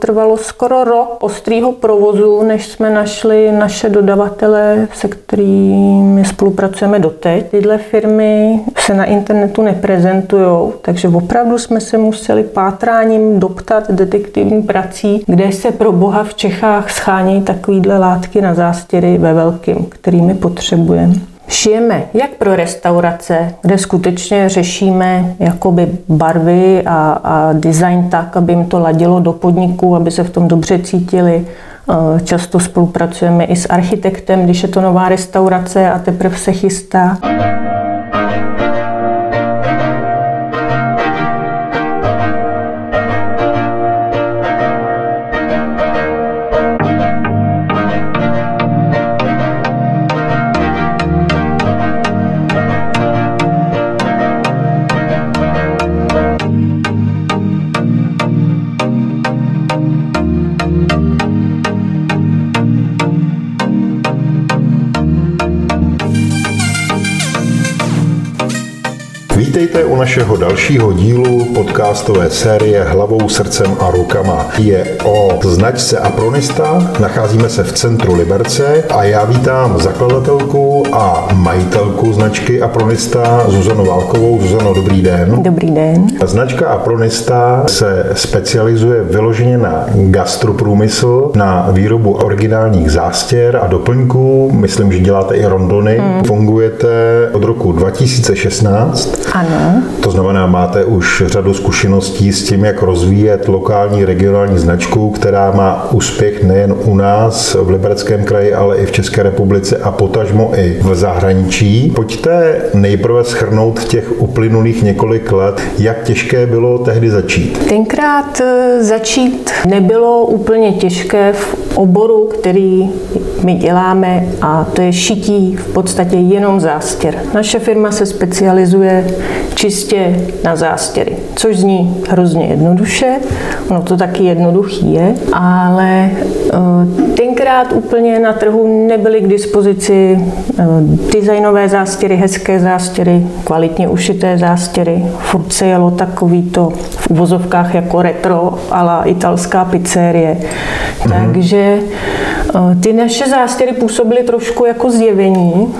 trvalo skoro rok ostrýho provozu, než jsme našli naše dodavatele, se kterými spolupracujeme doteď. Tyhle firmy se na internetu neprezentují, takže opravdu jsme se museli pátráním doptat detektivní prací, kde se pro boha v Čechách schánějí takovýhle látky na zástěry ve velkým, kterými potřebujeme. Šijeme jak pro restaurace, kde skutečně řešíme jakoby barvy a, a design tak, aby jim to ladilo do podniku, aby se v tom dobře cítili. Eh, často spolupracujeme i s architektem, když je to nová restaurace a teprve se chystá. Našeho dalšího dílu podcastové série Hlavou, srdcem a rukama. Je o značce Apronista, nacházíme se v centru Liberce a já vítám zakladatelku a majitelku značky Apronista Zuzanu Válkovou. Zuzano, dobrý den. Dobrý den. Značka Apronista se specializuje vyloženě na gastroprůmysl, na výrobu originálních zástěr a doplňků. Myslím, že děláte i rondony. Hmm. Fungujete od roku 2016. Ano. To znamená, máte už řadu zkušeností s tím, jak rozvíjet lokální regionální značku, která má úspěch nejen u nás v Libereckém kraji, ale i v České republice a potažmo i v zahraničí. Pojďte nejprve schrnout těch uplynulých několik let, jak těžké bylo tehdy začít. Tenkrát eh, začít nebylo úplně těžké v oboru, který my děláme a to je šití v podstatě jenom zástěr. Naše firma se specializuje čistě na zástěry, což zní hrozně jednoduše, ono to taky jednoduchý je, ale eh, tenkrát úplně na trhu nebyly k dispozici eh, designové zástěry, hezké zástěry, kvalitně ušité zástěry. Furt se jelo takový to v uvozovkách jako retro, ale italská pizzerie. Mm-hmm. Takže ty naše zástěry působily trošku jako zjevení,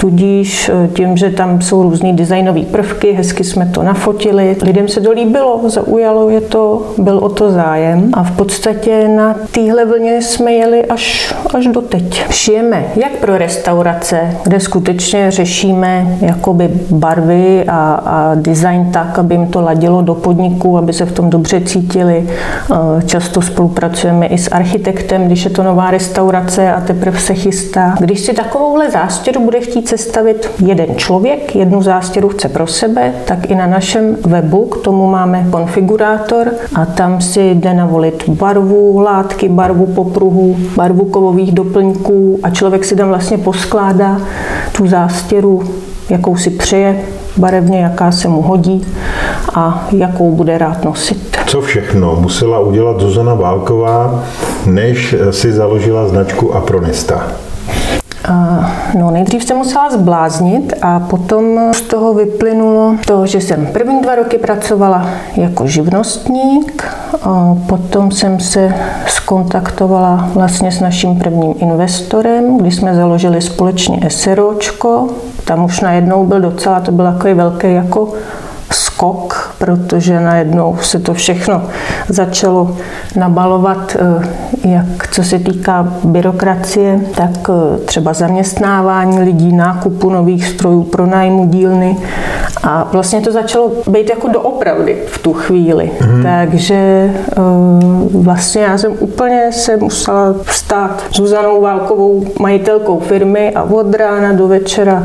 tudíž tím, že tam jsou různý designové prvky, hezky jsme to nafotili. Lidem se to líbilo, zaujalo je to, byl o to zájem a v podstatě na téhle vlně jsme jeli až, až do teď. Šijeme jak pro restaurace, kde skutečně řešíme jakoby barvy a, a design tak, aby jim to ladilo do podniku, aby se v tom dobře cítili. Eh, často spolupracujeme i s architektem, když je to nová restaurace a teprve se chystá. Když si takovouhle zástěru bude chtít sestavit jeden člověk, jednu zástěru chce pro sebe, tak i na našem webu k tomu máme konfigurátor a tam si jde navolit barvu látky, barvu popruhu, barvu kovových doplňků a člověk si tam vlastně poskládá tu zástěru, jakou si přeje, barevně, jaká se mu hodí a jakou bude rád nosit. Co všechno musela udělat Zuzana Válková, než si založila značku Apronista? No, nejdřív jsem musela zbláznit a potom z toho vyplynulo to, že jsem první dva roky pracovala jako živnostník, a potom jsem se skontaktovala vlastně s naším prvním investorem, kdy jsme založili společně SROčko. Tam už najednou byl docela, to byl takový velký jako skok, protože najednou se to všechno začalo nabalovat, eh, jak co se týká byrokracie, tak eh, třeba zaměstnávání lidí, nákupu nových strojů, pronájmu dílny. A vlastně to začalo být jako doopravdy v tu chvíli. Mm. Takže eh, vlastně já jsem úplně se musela vstát Zuzanou Válkovou, majitelkou firmy a od rána do večera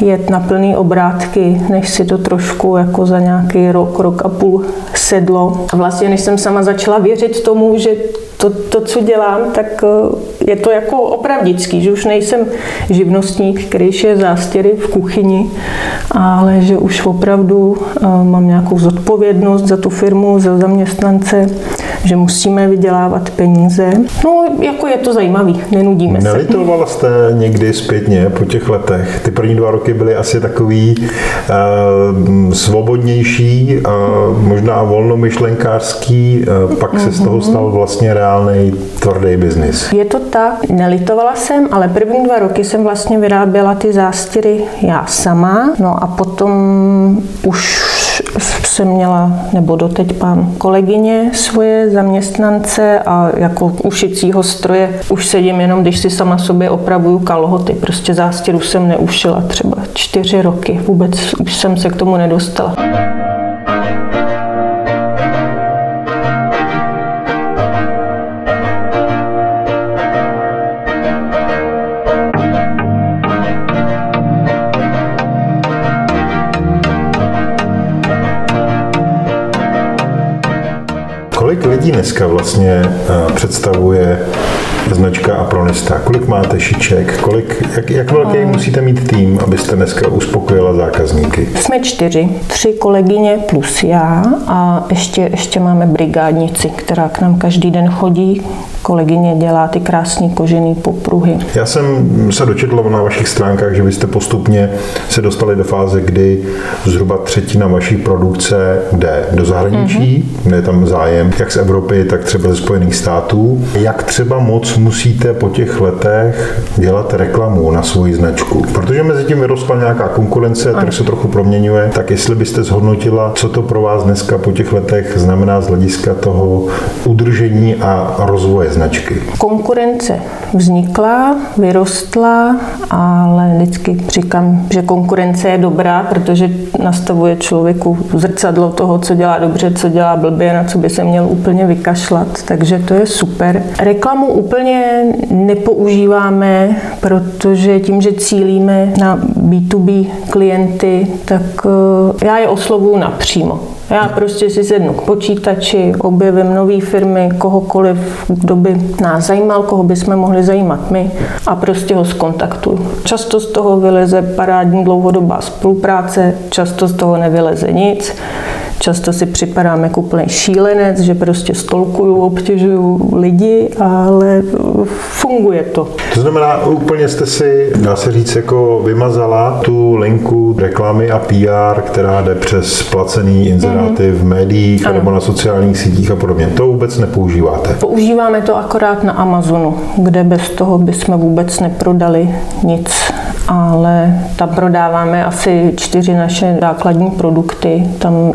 jet na plný obrátky, než si to trošku jako za nějaký rok, rok a půl sedlo. A vlastně, než jsem sama začala věřit tomu, že to, to, co dělám, tak eh, je to jako opravdický, že už nejsem živnostník, který je zástěry v kuchyni, ale že už opravdu eh, mám nějakou zodpovědnost za tu firmu, za zaměstnance, že musíme vydělávat peníze. No, jako je to zajímavý, nenudíme se. Nelitovala jste někdy zpětně po těch letech? Ty první dva roky byly asi takový uh, svobodnější, uh, možná volnomyšlenkářský, uh, pak se z toho mhm. stal vlastně reálný tvrdý biznis. Je to tak, nelitovala jsem, ale první dva roky jsem vlastně vyráběla ty zástěry já sama, no a potom už jsem měla, nebo doteď mám kolegyně svoje zaměstnance a jako ušicího stroje už sedím jenom, když si sama sobě opravuju kalhoty. Prostě zástěru jsem neušila třeba čtyři roky. Vůbec už jsem se k tomu nedostala. Lidí dneska vlastně eh, představuje značka Apronista? Kolik máte šiček? Kolik, jak, jak velký uh, musíte mít tým, abyste dneska uspokojila zákazníky? Jsme čtyři. Tři kolegyně plus já a ještě, ještě máme brigádnici, která k nám každý den chodí, kolegyně dělá ty krásné kožené popruhy. Já jsem se dočetl na vašich stránkách, že byste postupně se dostali do fáze, kdy zhruba třetina vaší produkce jde do zahraničí, mm-hmm. je tam zájem jak z Evropy, tak třeba ze Spojených států. Jak třeba moc musíte po těch letech dělat reklamu na svoji značku? Protože mezi tím vyrostla nějaká konkurence, tak se trochu proměňuje, tak jestli byste zhodnotila, co to pro vás dneska po těch letech znamená z hlediska toho udržení a rozvoje značky? Konkurence vznikla, vyrostla, ale vždycky říkám, že konkurence je dobrá, protože nastavuje člověku zrcadlo toho, co dělá dobře, co dělá blbě, na co by se měl úplně vykašlat, takže to je super. Reklamu úplně nepoužíváme, protože tím, že cílíme na B2B klienty, tak eh, já je oslovuju napřímo. Já prostě si sednu k počítači, objevím nové firmy, kohokoliv, kdo by nás zajímal, koho by jsme mohli zajímat my a prostě ho skontaktuju. Často z toho vyleze parádní dlouhodobá spolupráce, často z toho nevyleze nic. Často si připadám jako úplný šílenec, že prostě stolkuju, obtěžuju lidi, ale funguje to. To znamená, úplně jste si, dá se říct, jako vymazala tu linku reklamy a PR, která jde přes placený inzeráty mm-hmm. v médiích ano. nebo na sociálních sítích a podobně. To vůbec nepoužíváte? Používáme to akorát na Amazonu, kde bez toho bychom vůbec neprodali nic ale tam prodáváme asi čtyři naše základní produkty. Tam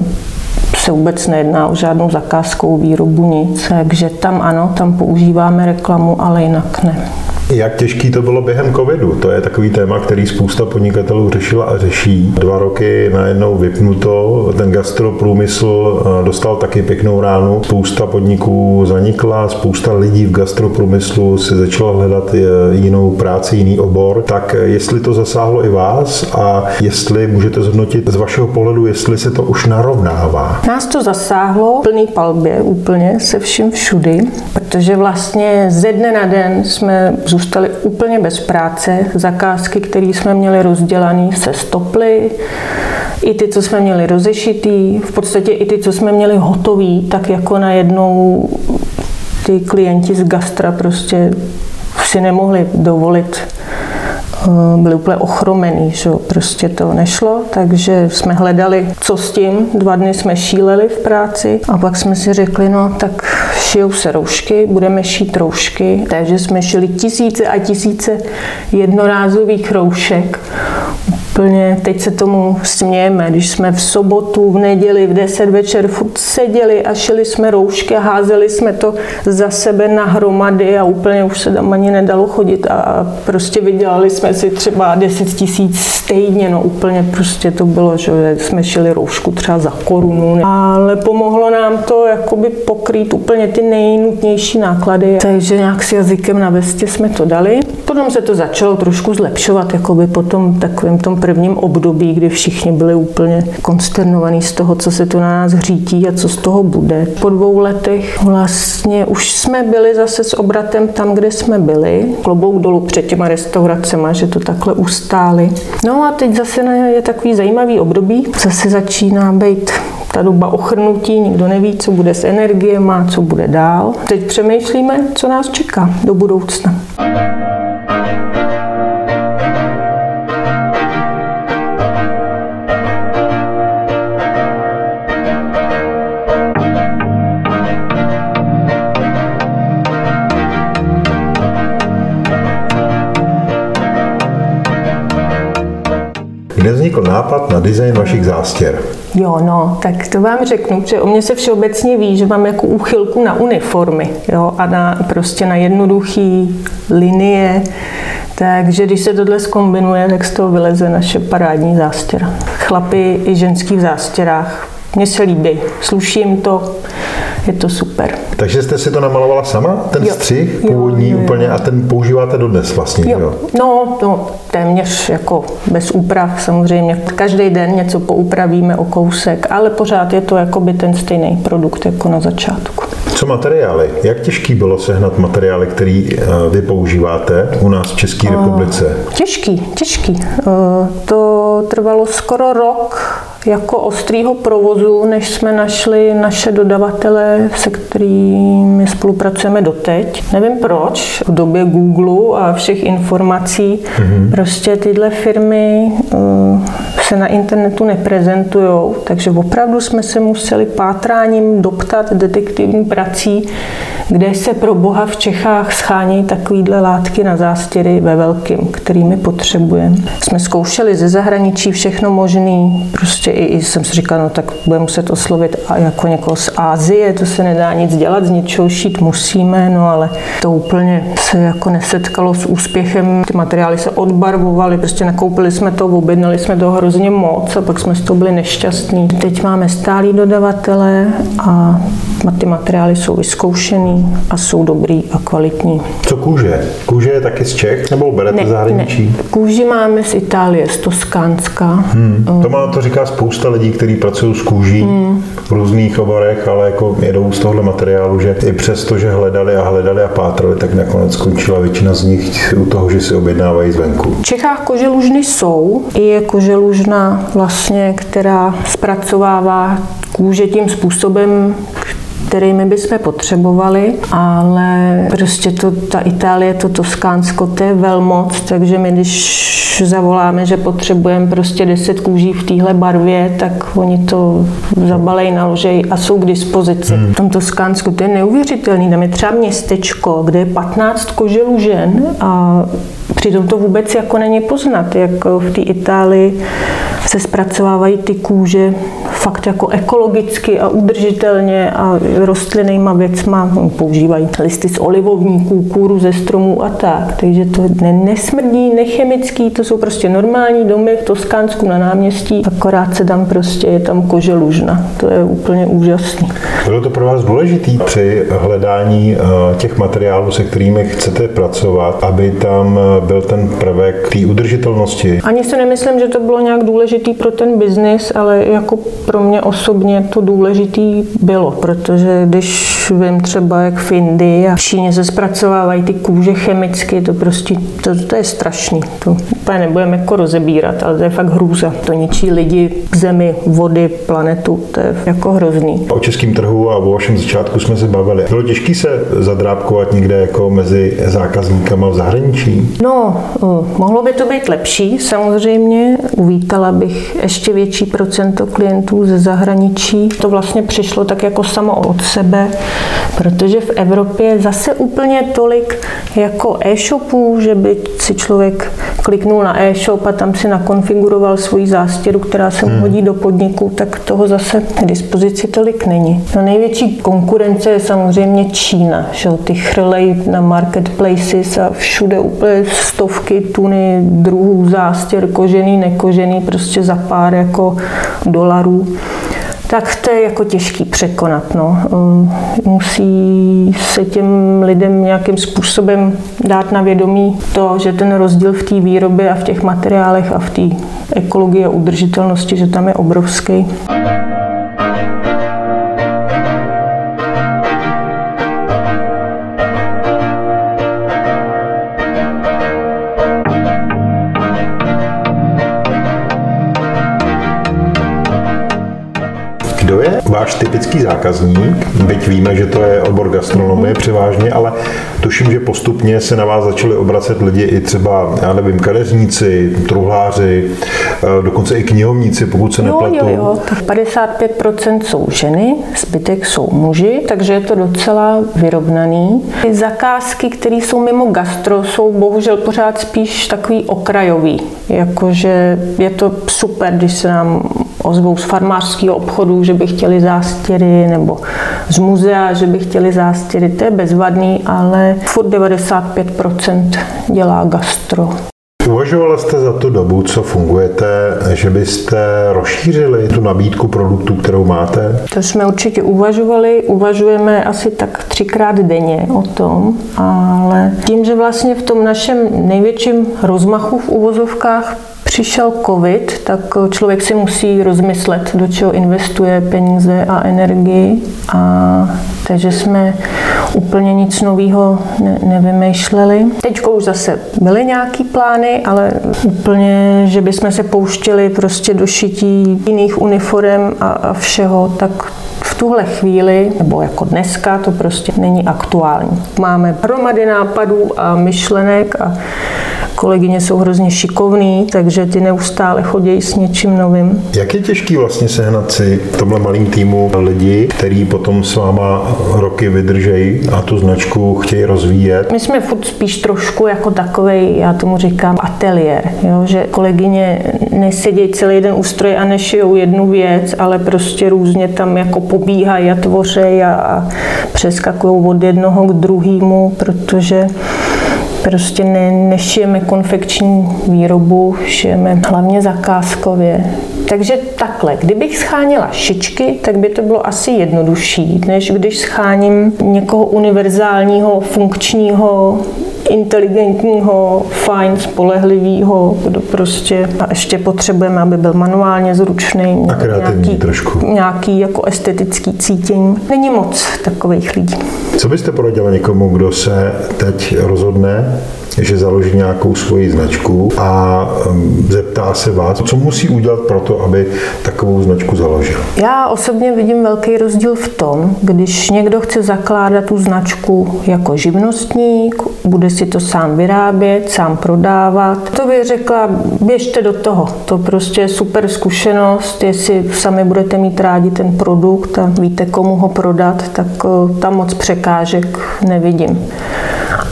se vůbec nejedná o žádnou zakázkou výrobu nic. Takže tam ano, tam používáme reklamu, ale jinak ne. Jak těžký to bylo během covidu? To je takový téma, který spousta podnikatelů řešila a řeší. Dva roky najednou vypnuto, ten gastroprůmysl eh, dostal taky pěknou ránu. Spousta podniků zanikla, spousta lidí v gastroprůmyslu si začala hledat eh, jinou práci, jiný obor. Tak eh, jestli to zasáhlo i vás a jestli můžete zhodnotit z vašeho pohledu, jestli se to už narovnává? Nás to zasáhlo plný palbě úplně se vším všudy, protože vlastně ze dne na den jsme zůstali úplně bez práce. Zakázky, které jsme měli rozdělané, se stoply. I ty, co jsme měli rozešitý, v podstatě i ty, co jsme měli hotový, tak jako najednou ty klienti z gastra prostě si nemohli dovolit Eh, byli úplně ochromený, že prostě to nešlo, takže jsme hledali, co s tím. Dva dny jsme šíleli v práci a pak jsme si řekli, no tak šijou se roušky, budeme šít roušky, takže jsme šili tisíce a tisíce jednorázových roušek úplně, teď se tomu smějeme, když jsme v sobotu, v neděli, v 10 večer furt seděli a šili jsme roušky a házeli jsme to za sebe na hromady a úplně už se tam ani nedalo chodit. A prostě vydělali jsme si třeba 10 tisíc stejně, no úplně prostě to bylo, že jsme šili roušku třeba za korunu, ale pomohlo nám to jakoby pokrýt úplně ty nejnutnější náklady, takže nějak s jazykem na vestě jsme to dali. Potom se to začalo trošku zlepšovat, jakoby po tom takovém tom prvním období, kdy všichni byli úplně konsternovaní z toho, co se to na nás řítí a co z toho bude. Po dvou letech vlastně už jsme byli zase s obratem tam, kde jsme byli. Klobouk dolů před těma restauracemi, že to takhle ustáli. No a teď zase je takový zajímavý období. Zase začíná být ta doba ochrnutí, nikdo neví, co bude s energiema, co bude dál. Teď přemýšlíme, co nás čeká do budoucna. Vznikl nápad na design vašich zástěr? Jo, no, tak to vám řeknu, že o mě se všeobecně ví, že mám jako úchylku na uniformy, jo, a na, prostě na jednoduchý linie, takže když se tohle skombinuje, tak z toho vyleze naše parádní zástěra. Chlapy i ženský v zástěrách. Mně se líbí, sluším to, je to super. Takže jste si to namalovala sama, ten jo. střih původní jo, jo, jo. úplně a ten používáte dodnes vlastně, jo? jo? No, no, téměř jako bez úprav samozřejmě. Každý den něco poupravíme o kousek, ale pořád je to jako by ten stejný produkt jako na začátku. Co materiály? Jak těžký bylo sehnat materiály, který eh, vy používáte u nás v České eh, republice? Těžký, těžký. Eh, to trvalo skoro rok jako ostrýho provozu, než jsme našli naše dodavatele, se kterými spolupracujeme doteď. Nevím proč, v době Google a všech informací, mm-hmm. prostě tyhle firmy uh, se na internetu neprezentují, takže opravdu jsme se museli pátráním doptat detektivní prací, kde se pro boha v Čechách schánějí takovýhle látky na zástěry ve velkým, kterými potřebujeme. Jsme zkoušeli ze zahraničí všechno možný, prostě i, i jsem si říkala, no tak budeme muset oslovit a jako někoho z Ázie, to se nedá nic dělat, z něčeho šít musíme, no ale to úplně se jako nesetkalo s úspěchem. Ty materiály se odbarvovaly, prostě nakoupili jsme to, objednali jsme to hrozně moc a pak jsme z toho byli nešťastní. Teď máme stálý dodavatele a ty materiály jsou vyzkoušený a jsou dobrý a kvalitní. Co kůže? Kůže je taky z Čech nebo berete ne, zahraničí? Ne. Kůži máme z Itálie, z Toskánska. Hmm. To má to říká spousta lidí, kteří pracují s kůží hmm. v různých oborech, ale jako jedou z tohohle materiálu, že i přesto, že hledali a hledali a pátrali, tak nakonec skončila většina z nich u toho, že si objednávají zvenku. V Čechách koželužny jsou. I je koželužna vlastně, která zpracovává kůže tím způsobem, kterými bychom potřebovali, ale prostě to, ta Itálie, to Toskánsko, to je velmoc, takže my když zavoláme, že potřebujeme prostě 10 kůží v téhle barvě, tak oni to zabalej, naložej a jsou k dispozici. Hmm. V tom Toskánsku to je neuvěřitelný. Tam je třeba městečko, kde je 15 koželů žen a Přitom to vůbec jako není poznat, jak v té Itálii se zpracovávají ty kůže fakt jako ekologicky a udržitelně a rostlinnýma věcma. Používají listy z olivovníků, kůru ze stromů a tak. Takže to ne, nesmrdí, nechemický, to jsou prostě normální domy v Toskánsku na náměstí, akorát se tam prostě je tam kože lužna. To je úplně úžasný. Bylo to pro vás důležitý při hledání eh, těch materiálů, se kterými chcete pracovat, aby tam eh, byl ten prvek té udržitelnosti? Ani si nemyslím, že to bylo nějak důležitý pro ten biznis, ale jako pro mě osobně to důležitý bylo, protože když vím třeba jak v Indii a v Číně se zpracovávají ty kůže chemicky, to prostě, to, to je strašný. To úplně nebudeme jako rozebírat, ale to je fakt hrůza. To ničí lidi, zemi, vody, planetu, to je jako hrozný. O českém trhu a o vašem začátku jsme se bavili. Bylo těžké se zadrábkovat někde jako mezi zákazníkama v zahraničí? No, mohlo by to být lepší, samozřejmě. Uvítala bych ještě větší procento klientů ze zahraničí. To vlastně přišlo tak jako samo od sebe, protože v Evropě zase úplně tolik jako e-shopů, že by si člověk kliknul na e-shop a tam si nakonfiguroval svoji zástěru, která se mu hmm. hodí do podniku, tak toho zase k dispozici tolik není. No největší konkurence je samozřejmě Čína, že ty chrlej na marketplaces a všude úplně stovky tuny druhů zástěr, kožený, nekožený, prostě za pár jako dolarů. Tak to je jako těžký překonat. No. Um, musí se těm lidem nějakým způsobem dát na vědomí to, že ten rozdíl v té výrobě a v těch materiálech a v té ekologii a udržitelnosti, že tam je obrovský. Váš typický zákazník, byť víme, že to je obor gastronomie převážně, ale tuším, že postupně se na vás začali obracet lidi i třeba, já nevím, kadeřníci, truhláři, eh, dokonce i knihovníci, pokud se nepletu. Jo, jo, tak 55% jsou ženy, zbytek jsou muži, takže je to docela vyrovnaný. Ty zakázky, které jsou mimo gastro, jsou bohužel pořád spíš takový okrajový. Jakože je to super, když se nám ozvou z farmářského obchodu, že by chtěli zástěry, nebo z muzea, že by chtěli zástěry. To je bezvadný, ale furt 95% dělá gastro. Uvažovala jste za tu dobu, co fungujete, že byste rozšířili tu nabídku produktů, kterou máte? To jsme určitě uvažovali. Uvažujeme asi tak třikrát denně o tom, ale tím, že vlastně v tom našem největším rozmachu v uvozovkách přišel covid, tak člověk si musí rozmyslet, do čeho investuje peníze a energii. A takže jsme úplně nic nového ne- nevymýšleli. Teď už zase byly nějaký plány, ale úplně, že bychom se pouštěli prostě do šití jiných uniform a, a všeho, tak v tuhle chvíli, nebo jako dneska, to prostě není aktuální. Máme hromady nápadů a myšlenek a kolegyně jsou hrozně šikovný, takže ty neustále chodí s něčím novým. Jak je těžký vlastně sehnat si v tomhle malém týmu lidi, který potom s váma roky vydržejí a tu značku chtějí rozvíjet? My jsme furt spíš trošku jako takový, já tomu říkám, ateliér, jo? že kolegyně nesedí celý den u stroje a nešijou jednu věc, ale prostě různě tam jako pobíhají a tvořejí a, a přeskakují od jednoho k druhému, protože Prostě ne, nešijeme konfekční výrobu, šijeme hlavně zakázkově. Takže takhle, kdybych scháněla šičky, tak by to bylo asi jednodušší, než když scháním někoho univerzálního, funkčního, inteligentního, fajn, spolehlivého, kdo prostě a ještě potřebujeme, aby byl manuálně zručný. A kreativní nějaký, trošku. Nějaký jako estetický cítění. Není moc takových lidí. Co byste poradila někomu, kdo se teď rozhodne že založí nějakou svoji značku a zeptá se vás, co musí udělat pro to, aby takovou značku založil. Já osobně vidím velký rozdíl v tom, když někdo chce zakládat tu značku jako živnostník, bude si to sám vyrábět, sám prodávat. To bych řekla, běžte do toho. To prostě je super zkušenost, jestli sami budete mít rádi ten produkt a víte, komu ho prodat, tak eh, tam moc překážek nevidím.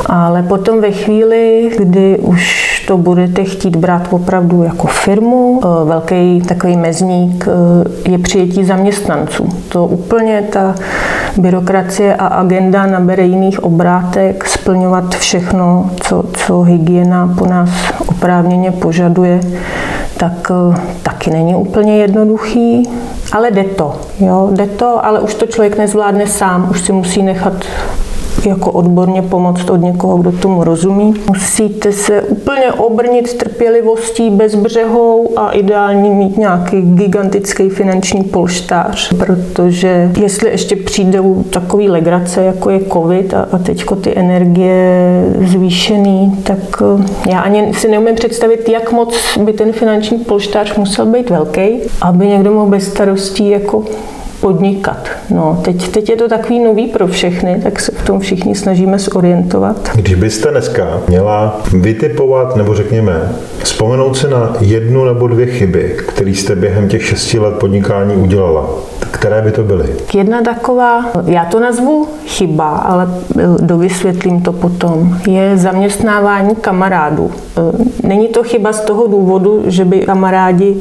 Ale potom ve chvíli, kdy už to budete chtít brát opravdu jako firmu, eh, velký takový mezník eh, je přijetí zaměstnanců. To úplně ta byrokracie a agenda nabere jiných obrátek, splňovat všechno, co, co hygiena po nás oprávněně požaduje, tak eh, taky není úplně jednoduchý, ale jde to. Jo, jde to, ale už to člověk nezvládne sám, už si musí nechat jako odborně pomoct od někoho, kdo tomu rozumí. Musíte se úplně obrnit trpělivostí bezbřehou a ideálně mít nějaký gigantický finanční polštář, protože jestli ještě přijdou takový legrace, jako je covid a, a teďko ty energie zvýšený, tak eh, já ani si neumím představit, jak moc by ten finanční polštář musel být velký, aby někdo mohl bez starostí jako podnikat. No, teď, teď je to takový nový pro všechny, tak se v tom všichni snažíme zorientovat. Když byste dneska měla vytipovat, nebo řekněme, vzpomenout se na jednu nebo dvě chyby, které jste během těch šesti let podnikání udělala, které by to byly? Jedna taková, já to nazvu chyba, ale dovysvětlím to potom, je zaměstnávání kamarádů. Není to chyba z toho důvodu, že by kamarádi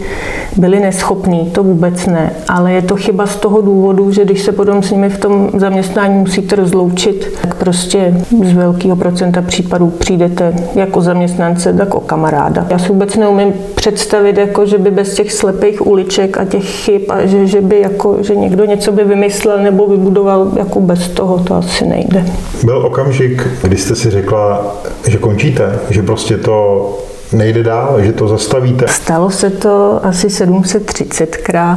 byli neschopní, to vůbec ne, ale je to chyba z toho toho důvodu, že když se potom s nimi v tom zaměstnání musíte rozloučit, tak prostě z velkého procenta případů přijdete jako zaměstnance, tak o kamaráda. Já si vůbec neumím představit, jako, že by bez těch slepých uliček a těch chyb a že, že by jako, že někdo něco by vymyslel nebo vybudoval jako bez toho, to asi nejde. Byl okamžik, kdy jste si řekla, že končíte, že prostě to nejde dál, že to zastavíte? Stalo se to asi 730krát.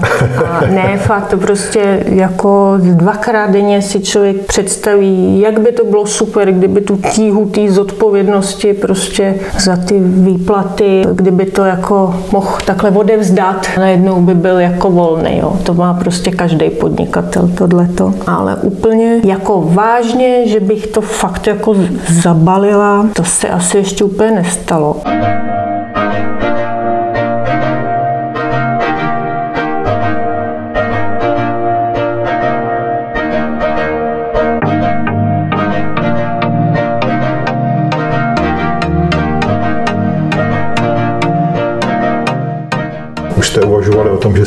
A ne, fakt to prostě jako dvakrát denně si člověk představí, jak by to bylo super, kdyby tu tíhu té zodpovědnosti prostě za ty výplaty, kdyby to jako mohl takhle odevzdat, najednou by byl jako volný. Jo. To má prostě každý podnikatel tohleto. Ale úplně jako vážně, že bych to fakt jako zabalila, to se asi ještě úplně nestalo.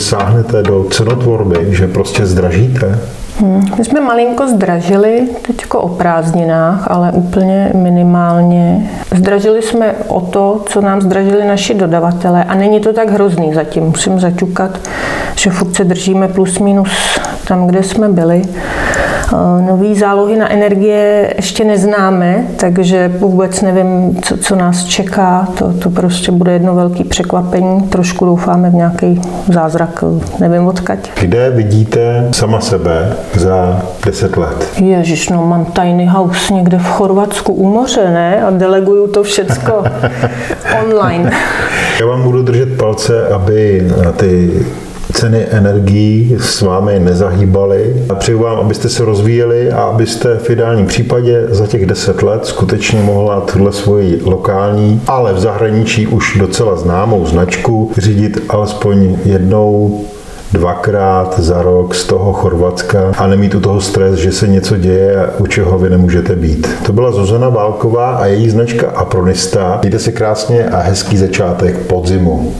Sáhnete do cenotvorby, že prostě zdražíte? Hmm. My jsme malinko zdražili, teď jako o prázdninách, ale úplně minimálně. Zdražili jsme o to, co nám zdražili naši dodavatelé a není to tak hrozný zatím, musím zaťukat, že furt se držíme plus minus tam, kde jsme byli. Eh, Nové zálohy na energie ještě neznáme, takže vůbec nevím, co, co nás čeká. To, to prostě bude jedno velké překvapení. Trošku doufáme v nějaký zázrak, nevím odkaď. Kde vidíte sama sebe za 10 let? Ježiš, no mám tiny house někde v Chorvatsku u moře, ne? A deleguju to všecko online. Já vám budu držet palce, aby ty ceny energií s vámi nezahýbaly. Přeju vám, abyste se rozvíjeli a abyste v ideálním případě za těch 10 let skutečně mohla tuhle svoji lokální, ale v zahraničí už docela známou značku řídit alespoň jednou dvakrát za rok z toho Chorvatska a nemít u toho stres, že se něco děje, u čeho vy nemůžete být. To byla Zuzana Válková a její značka Apronista. Mějte se krásně a hezký začátek podzimu.